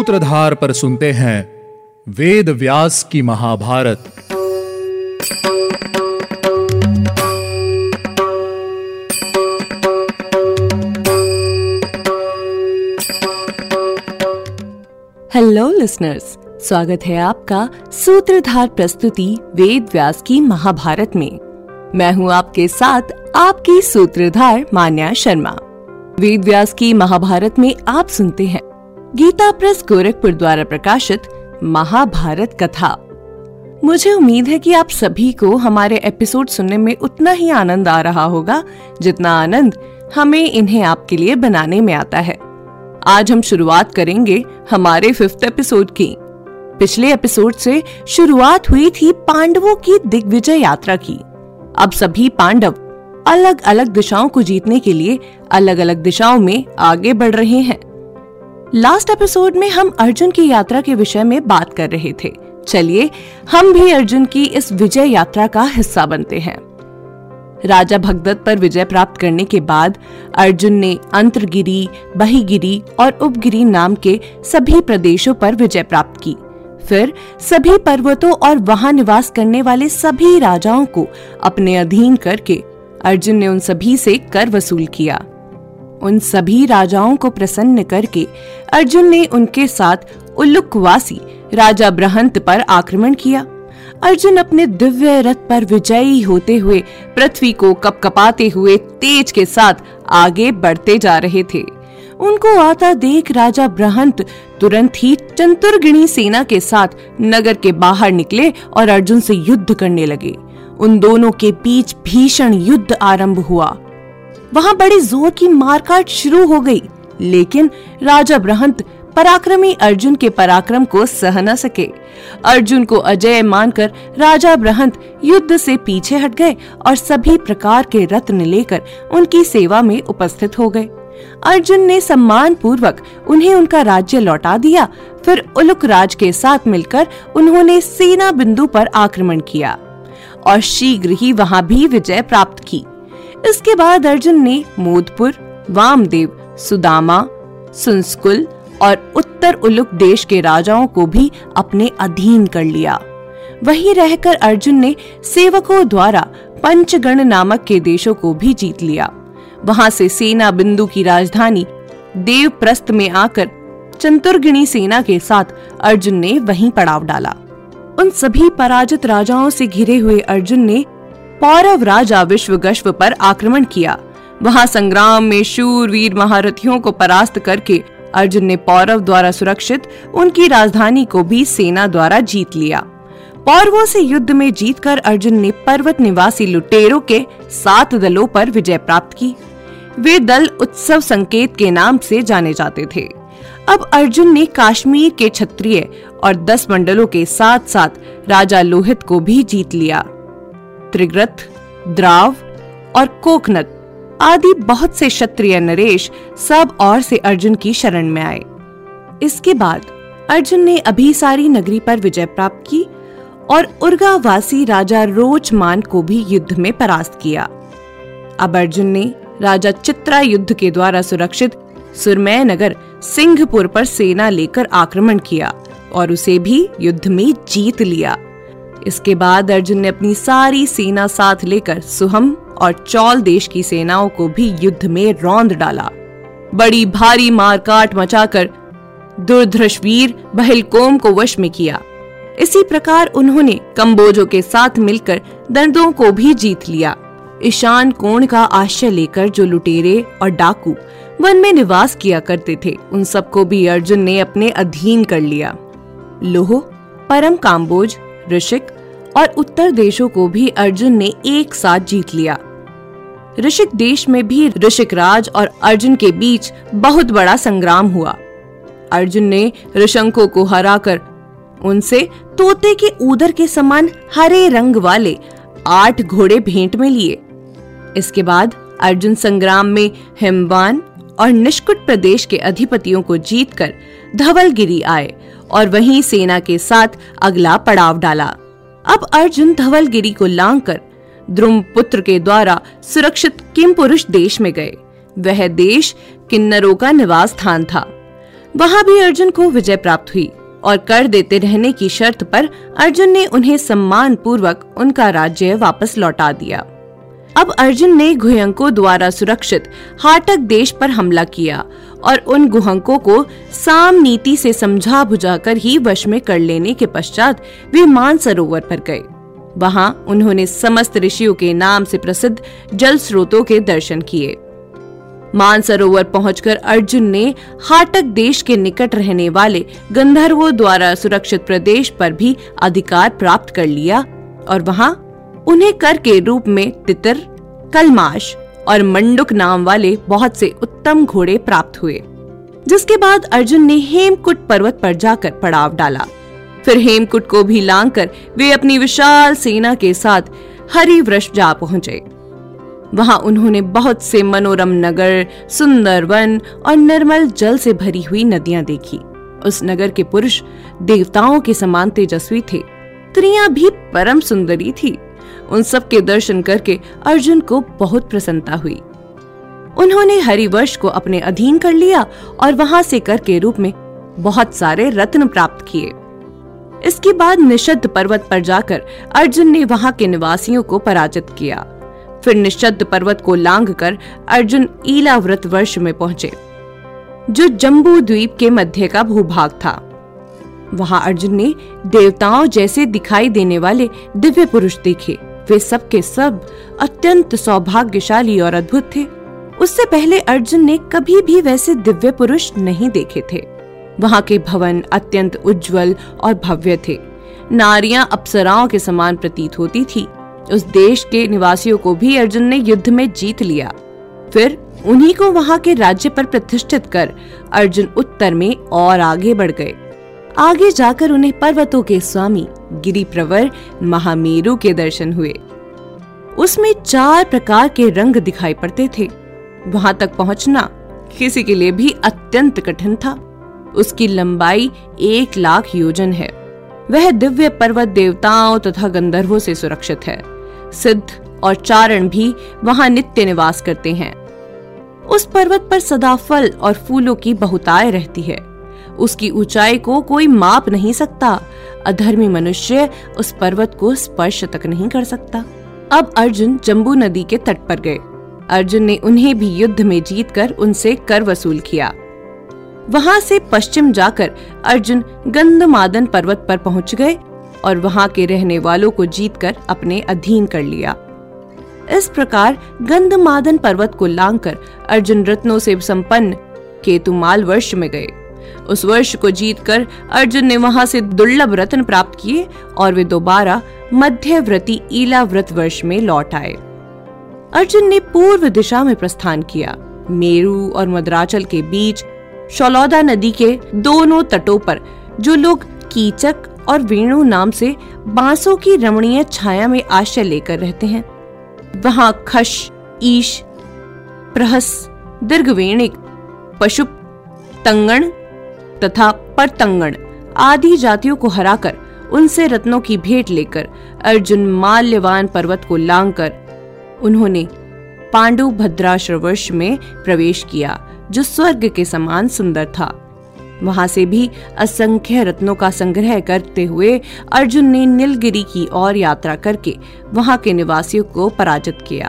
सूत्रधार पर सुनते हैं वेद व्यास की महाभारत। हेलो लिसनर्स स्वागत है आपका सूत्रधार प्रस्तुति वेद व्यास की महाभारत में। मैं हूँ आपके साथ आपकी सूत्रधार मान्या शर्मा। वेद व्यास की महाभारत में आप सुनते हैं गीता प्रेस गोरखपुर द्वारा प्रकाशित महाभारत कथा। मुझे उम्मीद है कि आप सभी को हमारे एपिसोड सुनने में उतना ही आनंद आ रहा होगा, जितना आनंद हमें इन्हें आपके लिए बनाने में आता है। आज हम शुरुआत करेंगे हमारे फिफ्थ एपिसोड की। पिछले एपिसोड से शुरुआत हुई थी पांडवों की दिग्विजय यात्रा की। अब सभी पांडव अलग अलग दिशाओं को जीतने के लिए अलग अलग दिशाओं में आगे बढ़ रहे हैं। लास्ट एपिसोड में हम अर्जुन की यात्रा के विषय में बात कर रहे थे। चलिए, हम भी अर्जुन की इस विजय यात्रा का हिस्सा बनते हैं। राजा भगदत्त पर विजय प्राप्त करने के बाद अर्जुन ने अंतरगिरी, बहीगिरी और उपगिरी नाम के सभी प्रदेशों पर विजय प्राप्त की। फिर सभी पर्वतों और वहाँ निवास करने वाले सभी राजाओं को अपने अधीन करके अर्जुन ने उन सभी से कर वसूल किया। उन सभी राजाओं को प्रसन्न करके अर्जुन ने उनके साथ उल्लुकवासी राजा ब्रहंत पर आक्रमण किया। अर्जुन अपने दिव्य रथ पर विजयी होते हुए पृथ्वी को कपकपाते हुए तेज के साथ आगे बढ़ते जा रहे थे। उनको आता देख राजा ब्रहंत तुरंत ही चंतुर्गिणी सेना के साथ नगर के बाहर निकले और अर्जुन से युद्ध करने लगे। उन दोनों के बीच भीषण युद्ध आरंभ हुआ। वहाँ बड़े ज़ोर की मारकाट शुरू हो गई, लेकिन राजा ब्रहंत पराक्रमी अर्जुन के पराक्रम को सह न सके। अर्जुन को अजय मानकर राजा ब्रहंत युद्ध से पीछे हट गए और सभी प्रकार के रत्न लेकर उनकी सेवा में उपस्थित हो गए। अर्जुन ने सम्मान पूर्वक उन्हें उनका राज्य लौटा दिया, फिर उलुक राज के साथ मिलकर उन्होंने सेना बिंदु पर आक्रमण किया और शीघ्र ही वहाँ भी विजय प्राप्त की। इसके बाद अर्जुन ने मोदपुर, वामदेव, सुदामा सुंस्कुल और उत्तर उलुक देश के राजाओं को भी अपने अधीन कर लिया। वहीं रहकर अर्जुन ने सेवकों द्वारा पंचगण नामक के देशों को भी जीत लिया। वहाँ से सेना बिंदु की राजधानी देवप्रस्थ में आकर चंतुर्गिणी सेना के साथ अर्जुन ने वहीं पड़ाव डाला। उन सभी पराजित राजाओं से घिरे हुए अर्जुन ने पौरव राजा विश्वगश्व पर आक्रमण किया। वहाँ संग्राम में शूरवीर महारथियों को परास्त करके अर्जुन ने पौरव द्वारा सुरक्षित उनकी राजधानी को भी सेना द्वारा जीत लिया। पौरवों से युद्ध में जीतकर अर्जुन ने पर्वत निवासी लुटेरों के सात दलों पर विजय प्राप्त की। वे दल उत्सव संकेत के नाम से जाने जाते थे। अब अर्जुन ने कश्मीर के क्षत्रिय और दस मंडलों के साथ साथ राजा लोहित को भी जीत लिया। त्रिग्रथ, द्राव और कोकनत आदि बहुत से क्षत्रिय नरेश सब और से अर्जुन की शरण में आए। इसके बाद अर्जुन ने अभिसारी नगरी पर विजय प्राप्त की और उर्गावासी राजा रोचमान को भी युद्ध में परास्त किया। अब अर्जुन ने राजा चित्रा युद्ध के द्वारा सुरक्षित सुरमय नगर सिंहपुर पर सेना लेकर आक्रमण किया और उसे भी युद्ध में जीत लिया। इसके बाद अर्जुन ने अपनी सारी सेना साथ लेकर सुहम और चौल देश की सेनाओं को भी युद्ध में रौंद डाला। बड़ी भारी मारकाट मचाकर दुर्धृषवीर बहिलकोम को वश में किया। इसी प्रकार उन्होंने कम्बोजों के साथ मिलकर दंडों को भी जीत लिया। ईशान कोण का आश्रय लेकर जो लुटेरे और डाकू वन में निवास किया करते थे, उन सबको भी अर्जुन ने अपने अधीन कर लिया। लोह, परम काम्बोज, ऋषिक और उत्तर देशों को भी अर्जुन ने एक साथ जीत लिया। ऋषिक देश में भी ऋषिक राज और अर्जुन के बीच बहुत बड़ा संग्राम हुआ। अर्जुन ने ऋषंकों को हराकर उनसे तोते के ऊदर के समान हरे रंग वाले आठ घोड़े भेंट में लिए। इसके बाद अर्जुन संग्राम में हिमवान और निष्कुट प्रदेश के अधिपतियों को जीतकर धवलगिरी आए और वहीं सेना के साथ अगला पड़ाव डाला। अब अर्जुन धवलगिरी को लांघकर द्रुम पुत्र के द्वारा सुरक्षित किम पुरुष देश में गए। वह देश किन्नरों का निवास स्थान था। वहाँ भी अर्जुन को विजय प्राप्त हुई और कर देते रहने की शर्त पर अर्जुन ने उन्हें सम्मान पूर्वक उनका राज्य वापस लौटा दिया। अब अर्जुन ने गुहंकों द्वारा सुरक्षित हाटक देश पर हमला किया और उन गुहंकों को साम नीति से समझा बुझाकर ही वश में कर लेने के पश्चात वे मान सरोवर पर गए। वहाँ उन्होंने समस्त ऋषियों के नाम से प्रसिद्ध जल स्रोतों के दर्शन किए। मानसरोवर पहुंचकर अर्जुन ने हाटक देश के निकट रहने वाले गंधर्वों द्वारा सुरक्षित प्रदेश पर भी अधिकार प्राप्त कर लिया और वहाँ उन्हें कर के रूप में तितर, कलमाश और मंडुक नाम वाले बहुत से उत्तम घोड़े प्राप्त हुए, जिसके बाद अर्जुन ने हेमकुट पर्वत पर जाकर पड़ाव डाला। फिर हेमकुट को भी लांग कर वे अपनी विशाल सेना के साथ हरिवृष जा पहुँचे। वहाँ उन्होंने बहुत से मनोरम नगर, सुंदर वन और निर्मल जल से भरी हुई नदियाँ देखी। उस नगर के पुरुष देवताओं के समान तेजस्वी थे। स्त्रियाँ भी परम सुंदरी थी। उन सब के दर्शन करके अर्जुन को बहुत प्रसन्नता हुई। उन्होंने हरिवर्ष को अपने अधीन कर लिया और वहाँ से कर के रूप में बहुत सारे रत्न प्राप्त किए। इसके बाद निषद पर्वत पर जाकर अर्जुन ने वहाँ के निवासियों को पराजित किया। फिर निश्चद पर्वत को लांग कर अर्जुन ईलाव्रत वर्ष में पहुँचे, जो जम्बू द्वीप के मध्य का भूभाग था। वहाँ अर्जुन ने देवताओं जैसे दिखाई देने वाले दिव्य पुरुष देखे। वे सब के सब अत्यंत सौभाग्यशाली और अद्भुत थे। उससे पहले अर्जुन ने कभी भी वैसे दिव्य पुरुष नहीं देखे थे। वहाँ के भवन अत्यंत उज्जवल और भव्य थे। नारियाँ अप्सराओं के समान प्रतीत होती थी। उस देश के निवासियों को भी अर्जुन ने युद्ध में जीत लिया। फिर उन्हीं को वहाँ के राज्य पर प्रतिष्ठित कर अर्जुन उत्तर में और आगे बढ़ गए। आगे जाकर उन्हें पर्वतों के स्वामी गिरी प्रवर महामेरु के दर्शन हुए। उसमें चार प्रकार के रंग दिखाई पड़ते थे। वहाँ तक पहुँचना किसी के लिए भी अत्यंत कठिन था। उसकी लंबाई एक लाख योजन है। वह दिव्य पर्वत देवताओं तथा गंधर्वों से सुरक्षित है। सिद्ध और चारण भी वहाँ नित्य निवास करते हैं। उस पर्वत पर सदा फल और फूलों की बहुताय रहती है। उसकी ऊंचाई को कोई माप नहीं सकता। अधर्मी मनुष्य उस पर्वत को स्पर्श तक नहीं कर सकता। अब अर्जुन जम्बू नदी के तट पर गए। अर्जुन ने उन्हें भी युद्ध में जीतकर उनसे कर वसूल किया। वहाँ से पश्चिम जाकर अर्जुन गंधमादन पर्वत पर पहुँच गए और वहाँ के रहने वालों को जीतकर अपने अधीन कर लिया। इस प्रकार गंधमादन पर्वत को लांघकर अर्जुन रत्नों से संपन्न केतुमाल वर्ष में गए। उस वर्ष को जीतकर अर्जुन ने वहाँ से दुर्लभ रत्न प्राप्त किए और वे दोबारा मध्यव्रती ईला व्रत वर्ष में लौट आए। अर्जुन ने पूर्व दिशा में प्रस्थान किया। मेरू और मद्राचल के बीच शौलौदा नदी के दोनों तटों पर, जो लोग कीचक और वेणु नाम से बांसों की रमणीय छाया में आश्रय लेकर रहते हैं, वहाँ खश, ईश, प्रहस, दीर्घवेणिक पशु तंगण तथा परतंगण आदि जातियों को हराकर उनसे रत्नों की भेंट लेकर अर्जुन माल्यवान पर्वत को लांघकर उन्होंने पांडु भद्राश्रवर्ष में प्रवेश किया, जो स्वर्ग के समान सुंदर था। वहाँ से भी असंख्य रत्नों का संग्रह करते हुए अर्जुन ने नीलगिरी की ओर यात्रा करके वहाँ के निवासियों को पराजित किया।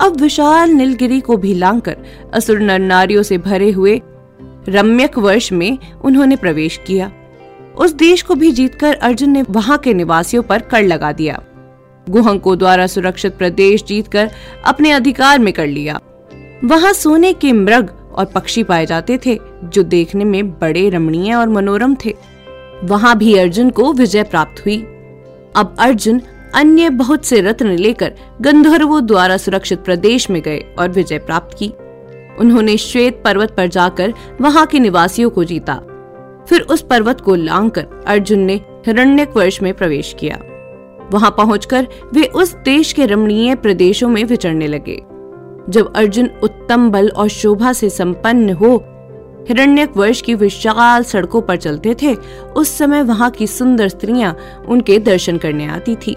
अब विशाल नीलगिरी को भी लांघकर असुर नर नारियों से भरे हुए रम्यक वर्ष में उन्होंने प्रवेश किया। उस देश को भी जीतकर अर्जुन ने वहाँ के निवासियों पर कर लगा दिया। गुहंकों द्वारा सुरक्षित प्रदेश जीतकर अपने अधिकार में कर लिया। वहाँ सोने के मृग और पक्षी पाए जाते थे, जो देखने में बड़े रमणीय और मनोरम थे। वहाँ भी अर्जुन को विजय प्राप्त हुई। अब अर्जुन अन्य बहुत से रत्न लेकर गंधर्वों द्वारा सुरक्षित प्रदेश में गए और विजय प्राप्त की। उन्होंने श्वेत पर्वत पर जाकर वहाँ के निवासियों को जीता। फिर उस पर्वत को लांघकर अर्जुन ने हिरण्यक वर्ष में प्रवेश किया। वहाँ पहुंचकर वे उस देश के रमणीय प्रदेशों में विचरने लगे। जब अर्जुन उत्तम बल और शोभा से संपन्न हो, हिरण्यक वर्ष की विशाल सड़कों पर चलते थे, उस समय वहाँ की सुंदर स्त्रियाँ उनके दर्शन करने आती थी।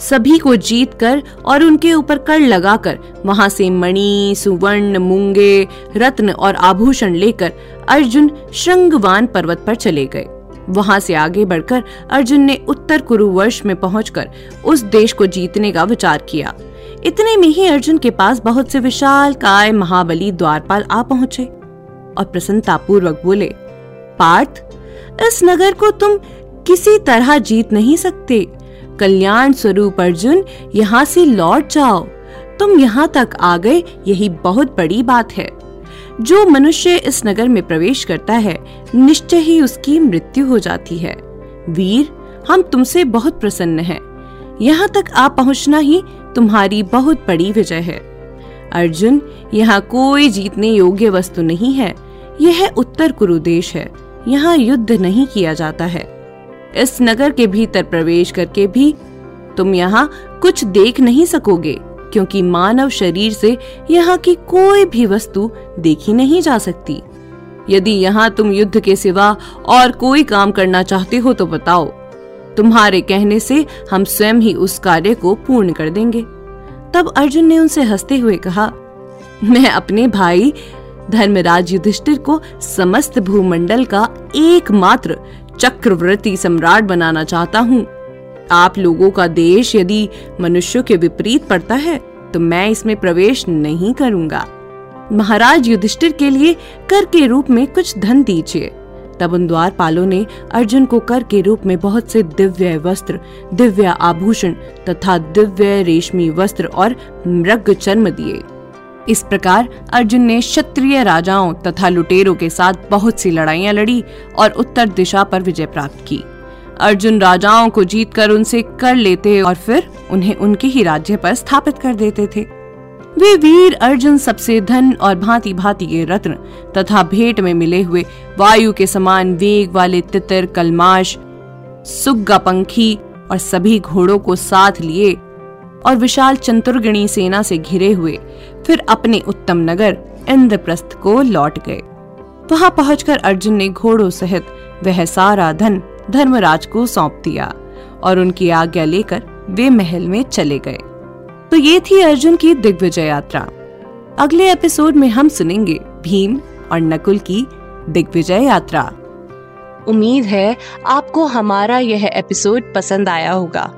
सभी को जीत कर और उनके ऊपर कर लगाकर वहाँ से मणि, सुवर्ण, मूँगे, रत्न और आभूषण लेकर अर्जुन श्रृंगवान पर्वत पर चले गए। वहाँ से आगे बढ़कर अर्जुन ने उत्तर कुरु वर्ष में पहुंचकर उस देश को जीतने का विचार किया। इतने में ही अर्जुन के पास बहुत से विशाल काय महाबली द्वारपाल आ पहुँचे और प्रसन्नता पूर्वक बोले, पार्थ, इस नगर को तुम किसी तरह जीत नहीं सकते। कल्याण स्वरूप अर्जुन यहाँ से लौट जाओ। तुम यहाँ तक आ गए, यही बहुत बड़ी बात है। जो मनुष्य इस नगर में प्रवेश करता है, निश्चय ही उसकी मृत्यु हो जाती है। वीर, हम तुमसे बहुत प्रसन्न हैं। यहाँ तक आ पहुँचना ही तुम्हारी बहुत बड़ी विजय है। अर्जुन, यहाँ कोई जीतने योग्य वस्तु नहीं है। यह उत्तर कुरुदेश है। यहाँ युद्ध नहीं किया जाता है। इस नगर के भीतर प्रवेश करके भी तुम यहाँ कुछ देख नहीं सकोगे, क्योंकि मानव शरीर से यहाँ की कोई भी वस्तु देखी नहीं जा सकती। यदि यहाँ तुम युद्ध के सिवा और कोई काम करना चाहते हो तो बताओ। तुम्हारे कहने से हम स्वयं ही उस कार्य को पूर्ण कर देंगे। तब अर्जुन ने उनसे हँसते हुए कहा, मैं अपने भाई धर्मराज युधिष्ठिर को समस्त भूमंडल का एकमात्र चक्रवर्ती सम्राट बनाना चाहता हूँ। आप लोगों का देश यदि मनुष्यों के विपरीत पड़ता है तो मैं इसमें प्रवेश नहीं करूँगा। महाराज युधिष्ठिर के लिए कर के रूप में कुछ धन दीजिए। तब उन द्वारपालों ने अर्जुन को कर के रूप में बहुत से दिव्य वस्त्र, दिव्य आभूषण तथा दिव्य रेशमी वस्त्र और मृग चर्म दिए। इस प्रकार अर्जुन ने क्षत्रिय राजाओं तथा लुटेरों के साथ बहुत सी लड़ाइयाँ लड़ी और उत्तर दिशा पर विजय प्राप्त की। अर्जुन राजाओं को जीतकर उनसे कर लेते और फिर उन्हें उनके ही राज्य पर स्थापित कर देते थे। वे वीर अर्जुन सबसे धन और भांति भांति के रत्न तथा भेंट में मिले हुए वायु के समान वेग वाले तितर, कलमाश सुग्गा पंखी और सभी घोड़ों को साथ लिए और विशाल चंतुर्गणी सेना से घिरे हुए फिर अपने उत्तम नगर इंद्रप्रस्थ को लौट गए। वहाँ पहुंचकर अर्जुन ने घोड़ों सहित वह सारा धन धर्मराज को सौंप दिया और उनकी आज्ञा लेकर वे महल में चले गए। तो ये थी अर्जुन की दिग्विजय यात्रा। अगले एपिसोड में हम सुनेंगे भीम और नकुल की दिग्विजय यात्रा। उम्मीद है आपको हमारा यह एपिसोड पसंद आया होगा।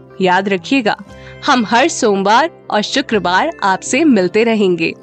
याद रखिएगा हम हर सोमवार और शुक्रवार आपसे मिलते रहेंगे।